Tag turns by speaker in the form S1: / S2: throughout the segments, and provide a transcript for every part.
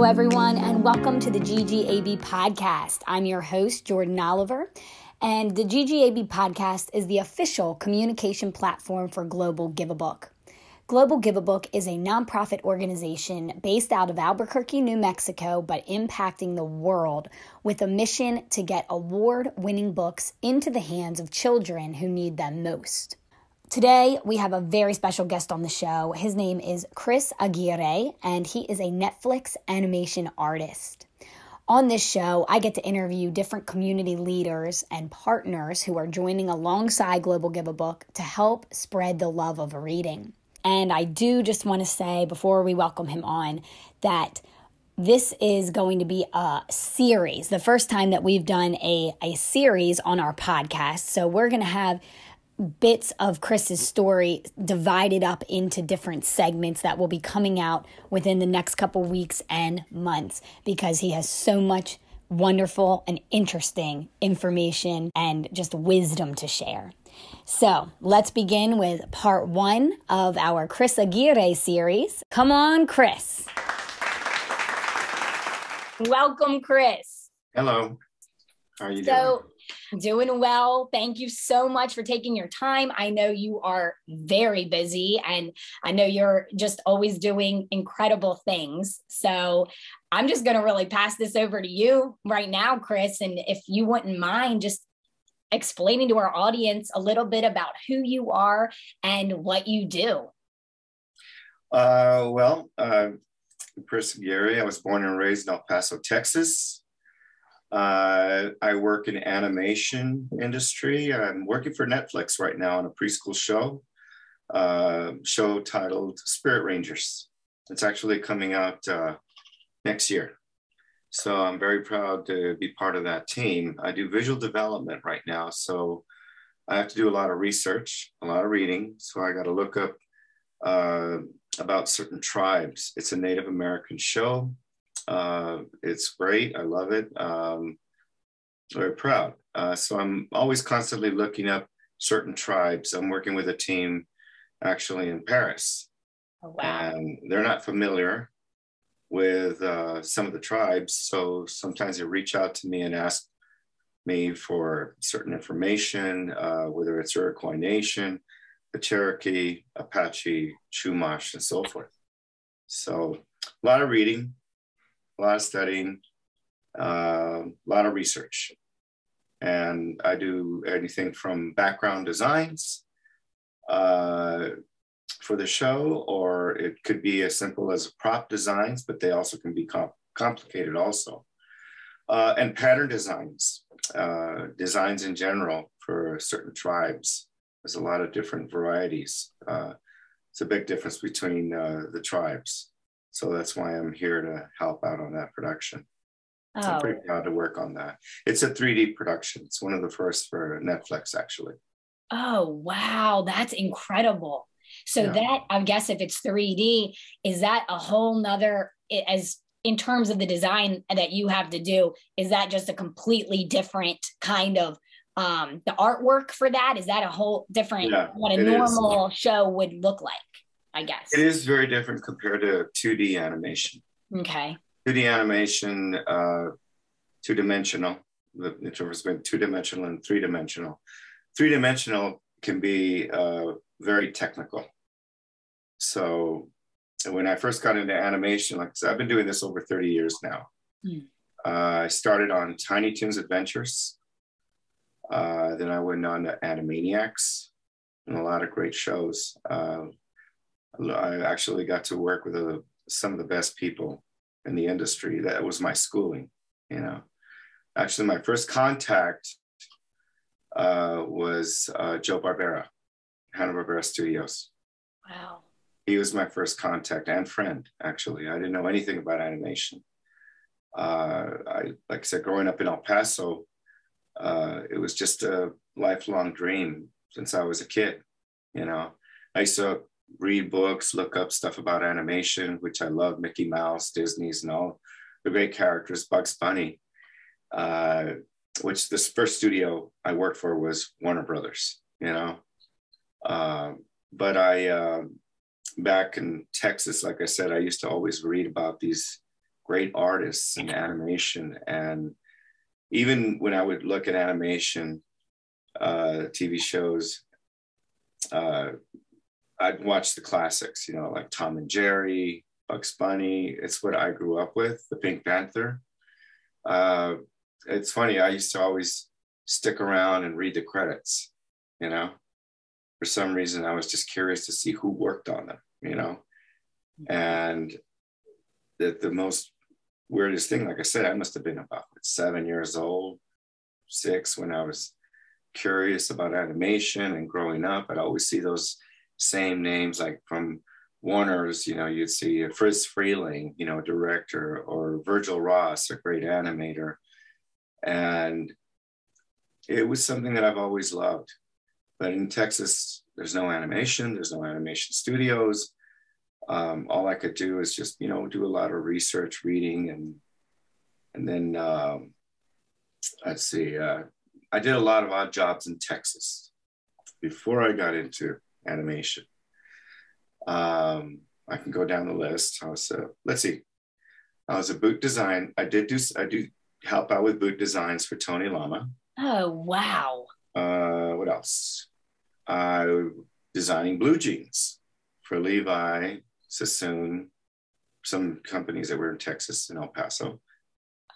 S1: Hello, everyone, and welcome to the GGAB podcast. I'm your host, Jordan Oliver, and the GGAB podcast is the official communication platform for Global Give a Book. Global Give a Book is a nonprofit organization based out of Albuquerque, New Mexico, but impacting the world with a mission to get award winning books into the hands of children who need them most. Today, we have a very special guest on the show. His name is Chris Aguirre, and he is a Netflix animation artist. On this show, I get to interview different community leaders and partners who are joining alongside Global Give a Book to help spread the love of reading. And I do just want to say before we welcome him on that this is going to be a series, the first time that we've done a, a series on our podcast. So we're going to have bits of Chris's story divided up into different segments that will be coming out within the next couple weeks and months because he has so much wonderful and interesting information and just wisdom to share. So let's begin with part one of our Chris Aguirre series. Come on, Chris. Welcome, Chris.
S2: Hello. How are you
S1: so,
S2: doing?
S1: Doing well. Thank you so much for taking your time. I know you are very busy and I know you're just always doing incredible things. So I'm just going to really pass this over to you right now, Chris. And if you wouldn't mind just explaining to our audience a little bit about who you are and what you do.
S2: Uh, well, uh, Chris Aguirre, I was born and raised in El Paso, Texas. Uh, I work in animation industry. I'm working for Netflix right now on a preschool show, uh, show titled Spirit Rangers. It's actually coming out uh, next year. So I'm very proud to be part of that team. I do visual development right now. So I have to do a lot of research, a lot of reading. So I got to look up uh, about certain tribes. It's a Native American show. Uh, it's great. I love it. Um, very proud. Uh, so I'm always constantly looking up certain tribes. I'm working with a team actually in Paris.
S1: Oh, wow.
S2: And they're not familiar with uh, some of the tribes. So sometimes they reach out to me and ask me for certain information, uh, whether it's Iroquois Nation, the Cherokee, Apache, Chumash, and so forth. So a lot of reading, a lot of studying, uh, a lot of research. And I do anything from background designs uh, for the show, or it could be as simple as prop designs, but they also can be comp complicated also. Uh, and pattern designs, uh, designs in general for certain tribes. There's a lot of different varieties. Uh, it's a big difference between uh, the tribes. So that's why I'm here to help out on that production. Oh. I'm pretty proud to work on that. It's a 3D production. It's one of the first for Netflix, actually.
S1: Oh, wow. That's incredible. So yeah. that I guess if it's 3D, is that a whole nother as in terms of the design that you have to do, is that just a completely different kind of um the artwork for that? Is that a whole different yeah, what a normal is. show would look like? I guess.
S2: It is very different compared to 2D animation.
S1: Okay.
S2: 2D animation, uh, two dimensional, the difference between two dimensional and three dimensional. Three dimensional can be uh, very technical. So when I first got into animation, like I've been doing this over 30 years now. Mm. Uh, I started on Tiny Toons Adventures. Uh, then I went on to Animaniacs and a lot of great shows. Uh, I actually got to work with a, uh, some of the best people in the industry. That was my schooling, you know. Actually, my first contact uh, was uh, Joe Barbera, Hanna-Barbera Studios.
S1: Wow.
S2: He was my first contact and friend, actually. I didn't know anything about animation. Uh, I, like I said, growing up in El Paso, uh, it was just a lifelong dream since I was a kid, you know. I used to read books, look up stuff about animation, which I love Mickey Mouse, Disney's, and all the great characters, Bugs Bunny, uh, which this first studio I worked for was Warner Brothers, you know. Uh, but I, uh, back in Texas, like I said, I used to always read about these great artists in animation. And even when I would look at animation, uh, TV shows, uh, I'd watch the classics, you know, like Tom and Jerry, Bugs Bunny. It's what I grew up with, the Pink Panther. Uh, it's funny, I used to always stick around and read the credits, you know. For some reason, I was just curious to see who worked on them, you know. And the, the most weirdest thing, like I said, I must have been about seven years old, six, when I was curious about animation and growing up. I'd always see those same names, like from Warner's, you know, you'd see Friz Freleng, you know, director, or Virgil Ross, a great animator. And it was something that I've always loved. But in Texas, there's no animation, there's no animation studios. Um, all I could do is just, you know, do a lot of research, reading, and and then um, let's see, uh, I did a lot of odd jobs in Texas before I got into animation. Um, I can go down the list. I was, uh, let's see, I was a boot design. I did do, I do help out with boot designs for Tony Lama.
S1: Oh, wow.
S2: Uh, what else? I designing blue jeans for Levi, Sassoon, some companies that were in Texas and El Paso.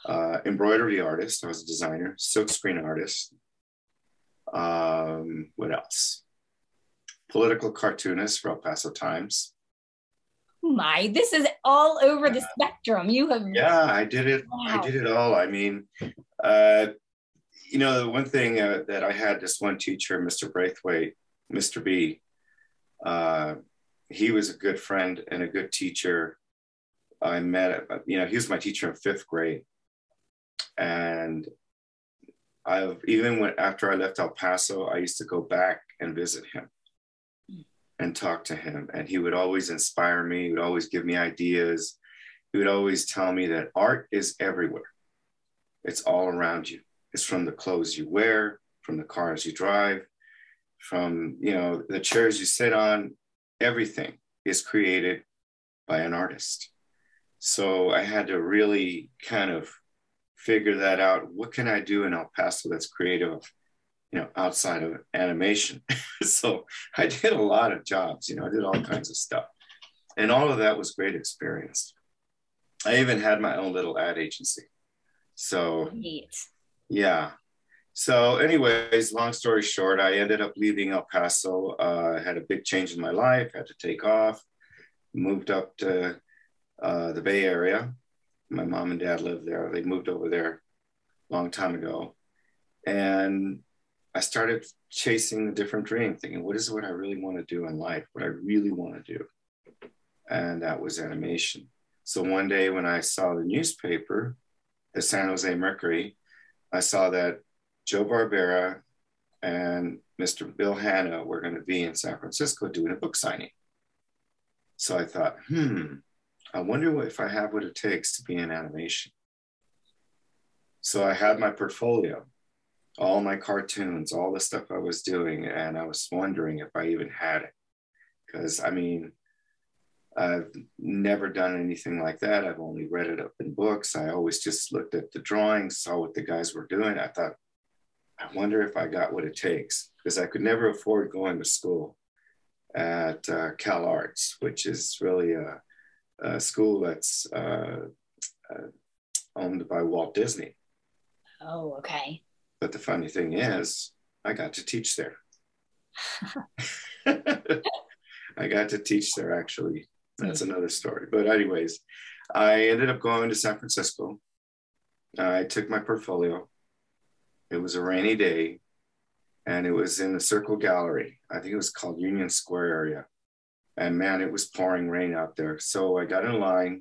S2: Uh, embroidery artist. I was a designer, silk screen artist. Um, what else? Political cartoonist for El Paso Times.
S1: My, this is all over the spectrum. You have.
S2: Yeah, I did it. Wow. I did it all. I mean, uh, you know, the one thing uh, that I had this one teacher, Mr. Braithwaite, Mr. B. Uh, he was a good friend and a good teacher. I met, you know, he was my teacher in fifth grade, and I've even when after I left El Paso, I used to go back and visit him and talk to him, and he would always inspire me. He would always give me ideas. He would always tell me that art is everywhere. It's all around you. It's from the clothes you wear, from the cars you drive, from you know the chairs you sit on. Everything is created by an artist. So I had to really kind of figure that out. What can I do in El Paso that's creative, you know, outside of animation? so I did a lot of jobs, you know, I did all kinds of stuff. And all of that was great experience. I even had my own little ad agency. So Neat. yeah. So, anyways, long story short, I ended up leaving El Paso. Uh, I had a big change in my life, had to take off, moved up to uh, the Bay Area, my mom and dad lived there. They moved over there a long time ago. And I started chasing a different dream, thinking, what is what I really want to do in life? What I really want to do. And that was animation. So one day when I saw the newspaper, the San Jose Mercury, I saw that Joe Barbera and Mr. Bill Hanna were going to be in San Francisco doing a book signing. So I thought, hmm, I wonder if I have what it takes to be in animation. So I had my portfolio, all my cartoons, all the stuff I was doing, and I was wondering if I even had it. Because I mean, I've never done anything like that. I've only read it up in books. I always just looked at the drawings, saw what the guys were doing. I thought, I wonder if I got what it takes because I could never afford going to school at uh, Cal Arts, which is really a a school that's uh, uh, owned by Walt Disney.
S1: Oh, okay.
S2: But the funny thing is, I got to teach there. I got to teach there actually. That's mm-hmm. another story. But, anyways, I ended up going to San Francisco. I took my portfolio. It was a rainy day and it was in the Circle Gallery. I think it was called Union Square area and man, it was pouring rain out there. So I got in line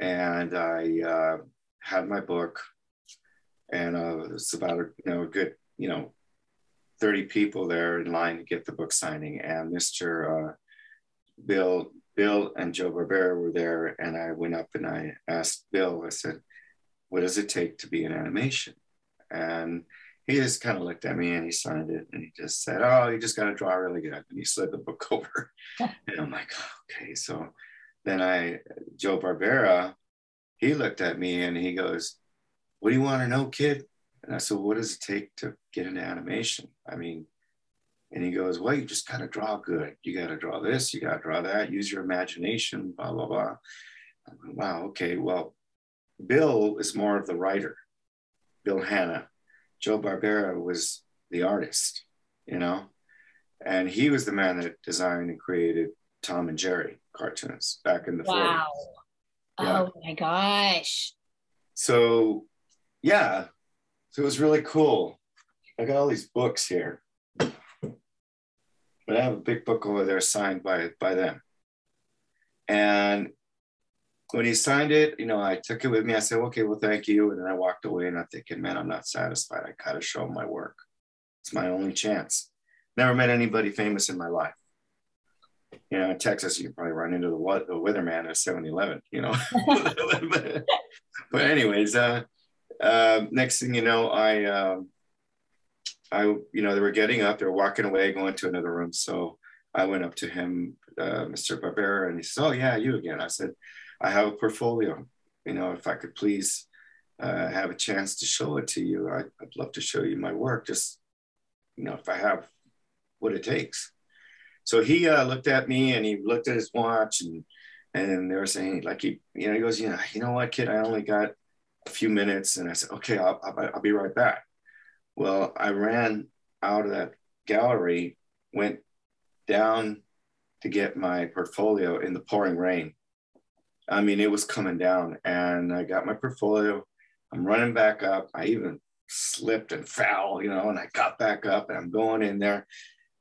S2: and I uh, had my book, and uh, it's about a, you know a good you know 30 people there in line to get the book signing, and Mr. Uh, Bill Bill and Joe Barbera were there, and I went up and I asked Bill. I said, "What does it take to be an animation?" And he just kind of looked at me and he signed it and he just said, Oh, you just got to draw really good. And he slid the book over. and I'm like, Okay. So then I, Joe Barbera, he looked at me and he goes, What do you want to know, kid? And I said, What does it take to get into animation? I mean, and he goes, Well, you just got to draw good. You got to draw this, you got to draw that, use your imagination, blah, blah, blah. Like, wow, okay. Well, Bill is more of the writer, Bill Hanna. Joe Barbera was the artist, you know? And he was the man that designed and created Tom and Jerry cartoons back in the
S1: wow. 40s. Yeah. Oh my gosh.
S2: So, yeah. So it was really cool. I got all these books here. But I have a big book over there signed by by them. And when he signed it, you know, I took it with me. I said, okay, well, thank you. And then I walked away and I'm thinking, man, I'm not satisfied. I gotta show my work. It's my only chance. Never met anybody famous in my life. You know, in Texas, you probably run into the, the weatherman at 7 Eleven, you know. but, anyways, uh, uh, next thing you know, I, um, I, you know, they were getting up, they were walking away, going to another room. So I went up to him, uh, Mr. Barbera, and he says, "Oh yeah, you again." I said, "I have a portfolio. You know, if I could please uh, have a chance to show it to you, I, I'd love to show you my work. Just, you know, if I have what it takes." So he uh, looked at me and he looked at his watch and and they were saying like he, you know, he goes, "You know, you know what, kid? I only got a few minutes." And I said, "Okay, I'll, I'll, I'll be right back." Well, I ran out of that gallery, went down to get my portfolio in the pouring rain. I mean, it was coming down, and I got my portfolio. I'm running back up. I even slipped and fell, you know, and I got back up and I'm going in there.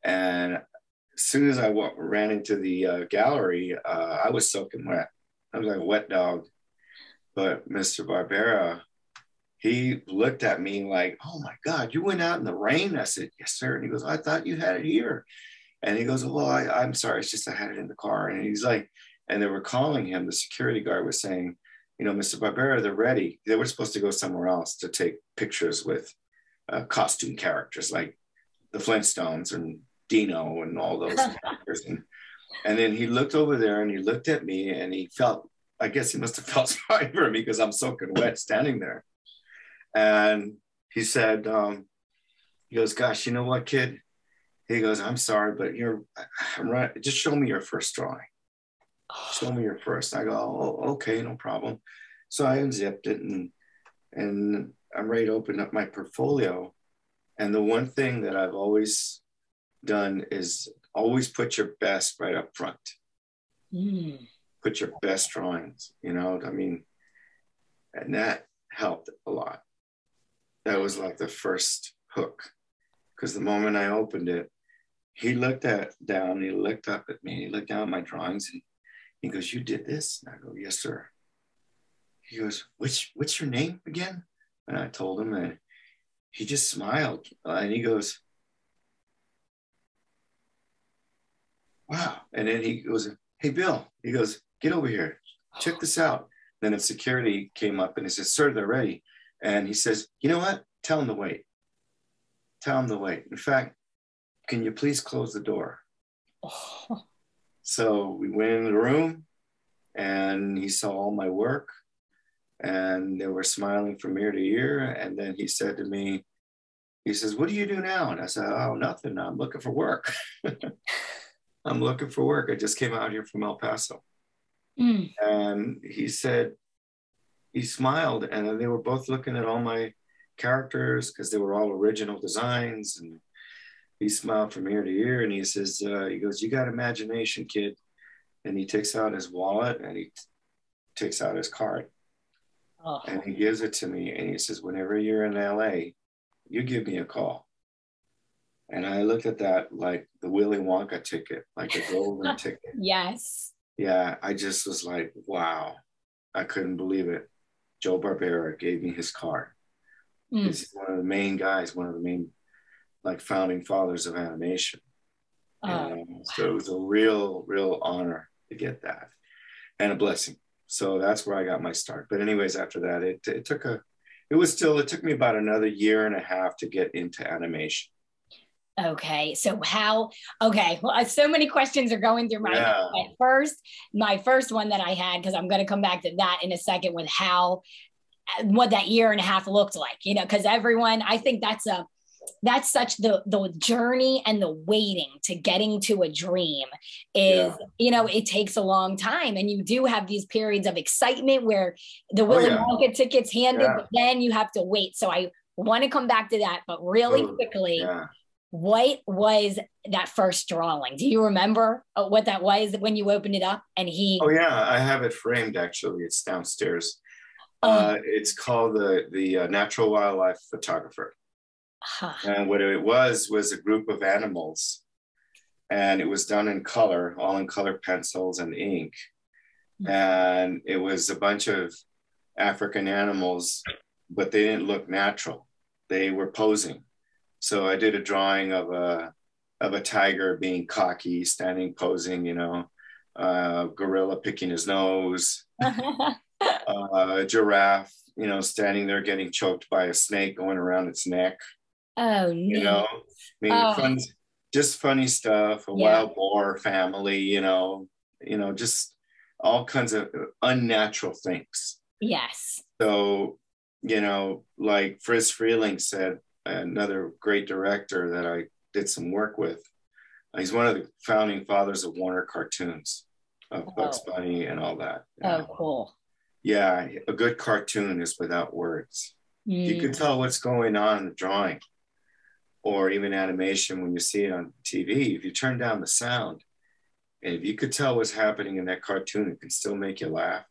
S2: And as soon as I ran into the uh, gallery, uh, I was soaking wet. I was like a wet dog. But Mr. Barbera he looked at me like, "Oh my God, you went out in the rain?" I said, "Yes, sir." And he goes, "I thought you had it here." And he goes, "Well, I, am sorry, it's just I had it in the car." And he's like, and they were calling him. The security guard was saying, "You know, Mr. Barbera, they're ready. They were supposed to go somewhere else to take pictures with uh, costume characters like the Flintstones and Dino and all those characters." And, and then he looked over there and he looked at me and he felt, I guess he must have felt sorry for me because I'm soaking wet standing there. And he said, um, he goes, gosh, you know what, kid? He goes, I'm sorry, but you're, I'm right. Just show me your first drawing. Show me your first. I go, oh, okay, no problem. So I unzipped it and, and I'm ready to open up my portfolio. And the one thing that I've always done is always put your best right up front. Mm. Put your best drawings, you know, I mean, and that helped a lot that was like the first hook. Because the moment I opened it, he looked at down, he looked up at me, he looked down at my drawings and he goes, You did this? And I go, Yes, sir. He goes, Which what's your name again? And I told him and he just smiled and he goes, Wow. And then he goes, Hey Bill, he goes, Get over here, check this out. Then a security came up and he says, Sir, they're ready. And he says, You know what? Tell them to wait. Tell them to wait. In fact, can you please close the door? Oh. So we went in the room and he saw all my work and they were smiling from ear to ear. And then he said to me, he says, What do you do now? And I said, Oh, nothing. I'm looking for work. I'm looking for work. I just came out here from El Paso. Mm. And he said, he smiled and they were both looking at all my characters because they were all original designs and he smiled from ear to ear and he says uh, he goes you got imagination kid. And he takes out his wallet and he t- takes out his card. Oh. and he gives it to me and he says whenever you're in la you give me a call. And i looked at that like the willy wonka ticket like a golden ticket.
S1: Yes
S2: yeah i just was like wow i couldn't believe it Joe Barbera gave me his card. Mm. He's one of the main guys, one of the main like founding fathers of animation. Oh. so it was a real, real honor to get that and a blessing. So that's where I got my start. But anyways, after that, it, it took a, it was still, it took me about another year and a half to get into animation.
S1: Okay, so how? Okay, well, so many questions are going through my yeah. head. First, my first one that I had, because I'm going to come back to that in a second, with how uh, what that year and a half looked like. You know, because everyone, I think that's a that's such the the journey and the waiting to getting to a dream is yeah. you know it takes a long time and you do have these periods of excitement where the oh, Willy oh, yeah. Wonka tickets handed yeah. but then you have to wait so I want to come back to that but really oh, quickly what was that first drawing do you remember uh, what that was when you opened it up and he
S2: oh yeah I have it framed actually it's downstairs um, uh, it's called the the uh, natural wildlife photographer Huh. And what it was was a group of animals, and it was done in color, all in color pencils and ink. Mm-hmm. And it was a bunch of African animals, but they didn't look natural. They were posing. So I did a drawing of a of a tiger being cocky, standing posing, you know, uh, gorilla picking his nose, uh, a giraffe, you know, standing there getting choked by a snake going around its neck.
S1: Oh,
S2: you know, I mean, oh. fun, just funny stuff. A yeah. wild boar family, you know, you know, just all kinds of unnatural things.
S1: Yes.
S2: So, you know, like Friz Freleng said, another great director that I did some work with. He's one of the founding fathers of Warner cartoons, of oh. Bugs Bunny and all that.
S1: Oh, cool.
S2: Yeah, a good cartoon is without words. Mm. You can mm. tell what's going on in the drawing or even animation when you see it on TV, if you turn down the sound, and if you could tell what's happening in that cartoon, it can still make you laugh.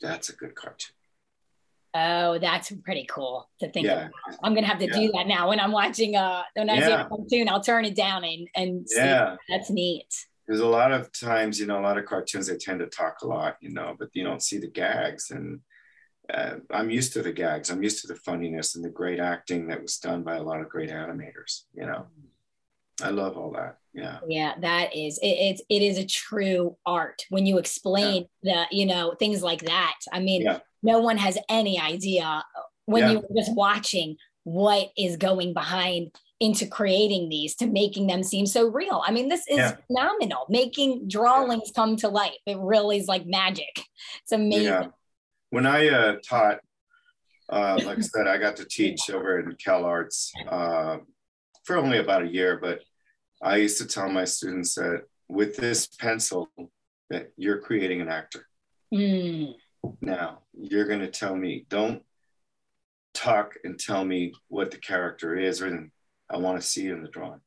S2: That's a good cartoon.
S1: Oh, that's pretty cool to think yeah. about. I'm gonna have to yeah. do that now when I'm watching uh when I see a cartoon, I'll turn it down and and yeah, that's neat.
S2: There's a lot of times, you know, a lot of cartoons they tend to talk a lot, you know, but you don't see the gags and uh, I'm used to the gags. I'm used to the funniness and the great acting that was done by a lot of great animators. You know, I love all that. Yeah.
S1: Yeah, that is it, it's it is a true art when you explain yeah. the you know things like that. I mean, yeah. no one has any idea when yeah. you're just watching what is going behind into creating these to making them seem so real. I mean, this is phenomenal. Making drawings come to life. It really is like magic. It's amazing Yeah,
S2: when I uh, taught, uh, like I said, I got to teach over in Cal Arts uh, for only about a year, but I used to tell my students that with this pencil, that you're creating an actor. Mm. Now you're going to tell me, don't talk and tell me what the character is, or I want to see it in the drawing.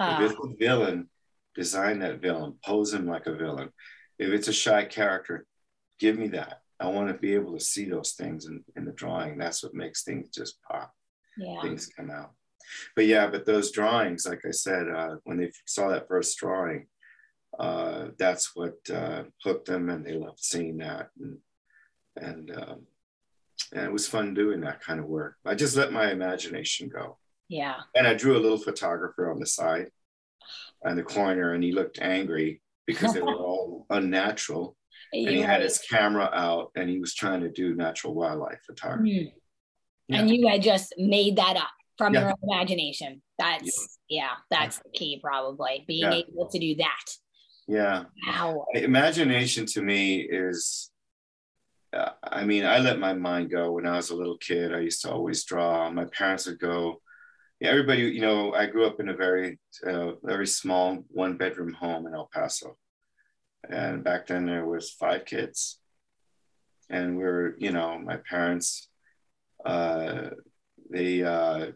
S2: Uh. If it's a villain, design that villain, pose him like a villain. If it's a shy character, give me that. I want to be able to see those things in, in the drawing. That's what makes things just pop. Yeah. Things come out. But yeah, but those drawings, like I said, uh, when they saw that first drawing, uh, that's what uh, hooked them, and they loved seeing that, and and, um, and it was fun doing that kind of work. I just let my imagination go.
S1: Yeah.
S2: And I drew a little photographer on the side, and the corner, and he looked angry because they were all unnatural and he had his camera out and he was trying to do natural wildlife photography. Mm.
S1: Yeah. And you had just made that up from yeah. your imagination. That's yeah, yeah that's the key probably being able to do that.
S2: Yeah. Wow. Imagination to me is uh, I mean, I let my mind go when I was a little kid. I used to always draw. My parents would go, yeah, everybody, you know, I grew up in a very, uh, very small one bedroom home in El Paso and back then there was five kids and we are you know my parents uh, they uh,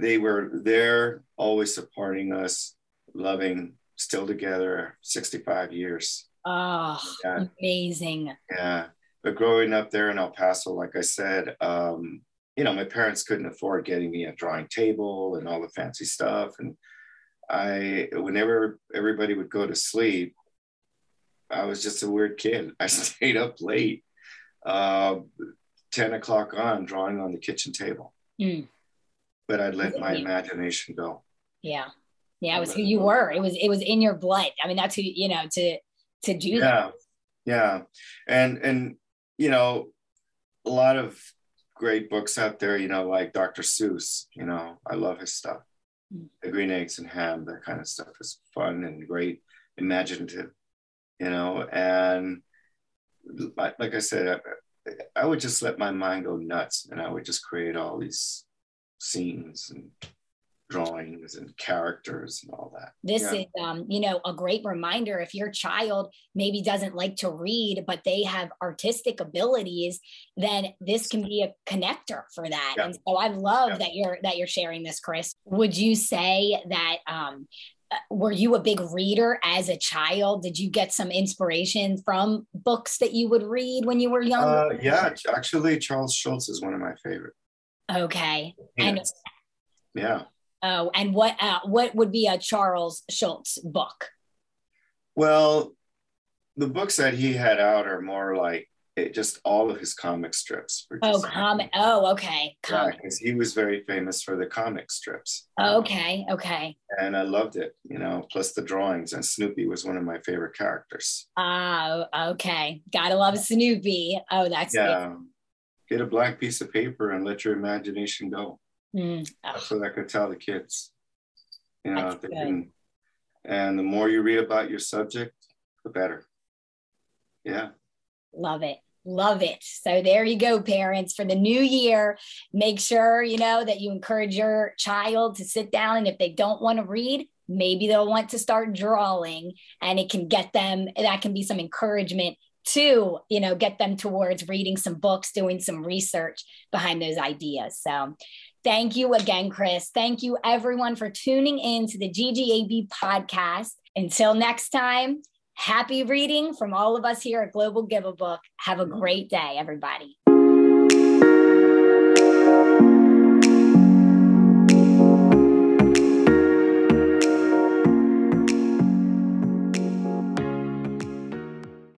S2: they were there always supporting us loving still together 65 years
S1: oh yeah. amazing
S2: yeah but growing up there in el paso like i said um, you know my parents couldn't afford getting me a drawing table and all the fancy stuff and I, whenever everybody would go to sleep, I was just a weird kid. I stayed up late, uh, 10 o'clock on, drawing on the kitchen table. Mm. But I'd let my imagination go.
S1: Yeah. Yeah, it was who you were. It was it was in your blood. I mean, that's who you know to to do
S2: yeah.
S1: that.
S2: Yeah. And and you know, a lot of great books out there, you know, like Dr. Seuss. You know, I love his stuff. Mm. The Green Eggs and Ham, that kind of stuff is fun and great, imaginative. You know, and like, like I said, I, I would just let my mind go nuts, and I would just create all these scenes and drawings and characters and all that.
S1: This yeah. is, um, you know, a great reminder if your child maybe doesn't like to read, but they have artistic abilities, then this can be a connector for that. Yeah. And so I love yeah. that you're that you're sharing this, Chris. Would you say that um, uh, were you a big reader as a child? Did you get some inspiration from books that you would read when you were young? Uh,
S2: yeah, actually, Charles Schulz is one of my favorite.
S1: Okay,
S2: yes. and yeah,
S1: Oh, and what uh, what would be a Charles Schulz book?
S2: Well, the books that he had out are more like it, just all of his comic strips.
S1: Oh, comic. Oh, okay.
S2: Comic. Yeah, he was very famous for the comic strips.
S1: Okay, okay.
S2: And I loved it, you know, plus the drawings. And Snoopy was one of my favorite characters.
S1: Oh, okay. Gotta love Snoopy. Oh, that's
S2: yeah. Get a black piece of paper and let your imagination go. Mm. That's what I could tell the kids. You know, they can, and the more you read about your subject, the better. Yeah.
S1: Love it. Love it. So there you go, parents. For the new year, make sure you know that you encourage your child to sit down and if they don't want to read, maybe they'll want to start drawing and it can get them that can be some encouragement to you know get them towards reading some books doing some research behind those ideas so Thank you again, Chris. Thank you, everyone, for tuning in to the GGAB podcast. Until next time, happy reading from all of us here at Global Give a Book. Have a great day, everybody.